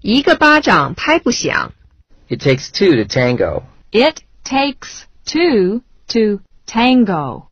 一个巴掌拍不响。It takes two to tango. It takes two to tango.